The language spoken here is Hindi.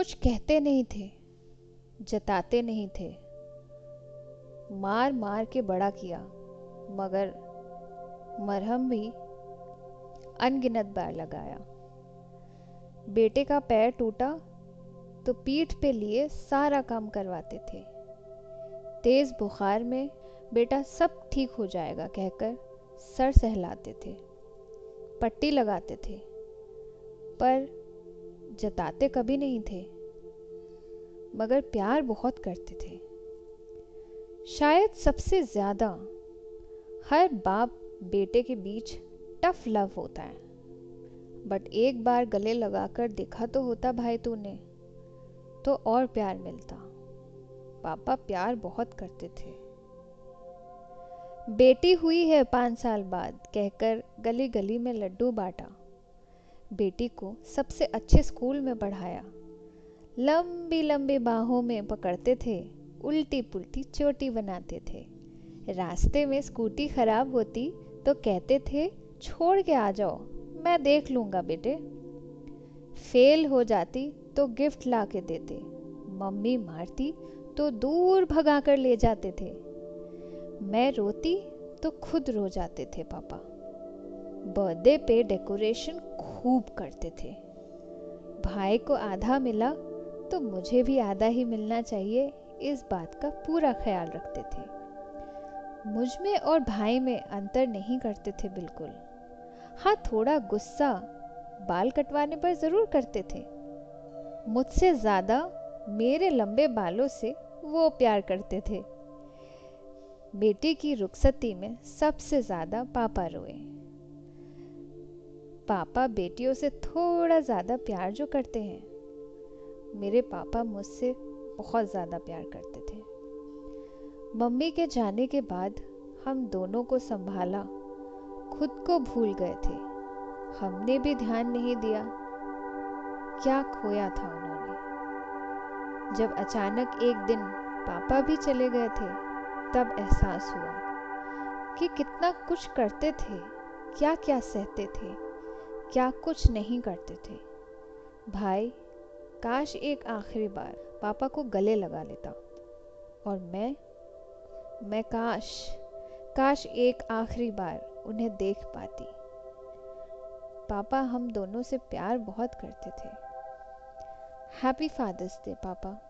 कुछ कहते नहीं थे, जताते नहीं थे। मार मार के बड़ा किया, मगर मरहम भी अनगिनत बार लगाया। बेटे का पैर टूटा तो पीठ पे लिए सारा काम करवाते थे। तेज बुखार में बेटा सब ठीक हो जाएगा कहकर सर सहलाते थे, पट्टी लगाते थे। पर जताते कभी नहीं थे, मगर प्यार बहुत करते थे। शायद सबसे ज़्यादा हर बाप बेटे के बीच टफ लव होता है। बट एक बार गले लगाकर देखा तो होता भाई तूने तो और प्यार मिलता। पापा प्यार बहुत करते थे। बेटी हुई है पाँच साल बाद, कहकर गली गली में लड्डू बांटा। बेटी को सबसे अच्छे स्कूल में पढ़ाया। लंबी लंबी बाहों में पकड़ते थे उल्टी पुल्टी चोटी बनाते थे। रास्ते में स्कूटी खराब होती तो कहते थे, छोड़ के आ जाओ, मैं देख लूँगा बेटे। फेल हो जाती तो गिफ्ट ला के देते, मम्मी मारती तो दूर भगा कर ले जाते थे। मैं रोती तो खुद रो जाते थे, पापा। बर्थडे पे डेकोरेशन खूब करते थे। भाई को आधा मिला तो मुझे भी आधा ही मिलना चाहिए, इस बात का पूरा ख्याल रखते थे। मुझमें और भाई में अंतर नहीं करते थे बिल्कुल। हाँ थोड़ा गुस्सा बाल कटवाने पर ज़रूर करते थे। मुझसे ज़्यादा मेरे लंबे बालों से वो प्यार करते थे। बेटी की रुखसती में सबसे ज़्यादा पापा रोए। पापा बेटियों से थोड़ा ज़्यादा प्यार जो करते हैं। मेरे पापा मुझसे बहुत ज़्यादा प्यार करते थे। मम्मी के जाने के बाद हम दोनों को संभाला। खुद को भूल गए थे। हमने भी ध्यान नहीं दिया। क्या खोया था उन्होंने। जब अचानक एक दिन पापा भी चले गए थे, तब एहसास हुआ कि कितना कुछ करते थे क्या क्या सहते थे। क्या कुछ नहीं करते थे। भाई, काश एक आखिरी बार पापा को गले लगा लेता। और मैं? मैं काश काश एक आखिरी बार उन्हें देख पाती। पापा हम दोनों से प्यार बहुत करते थे। हैप्पी फादर्स डे पापा।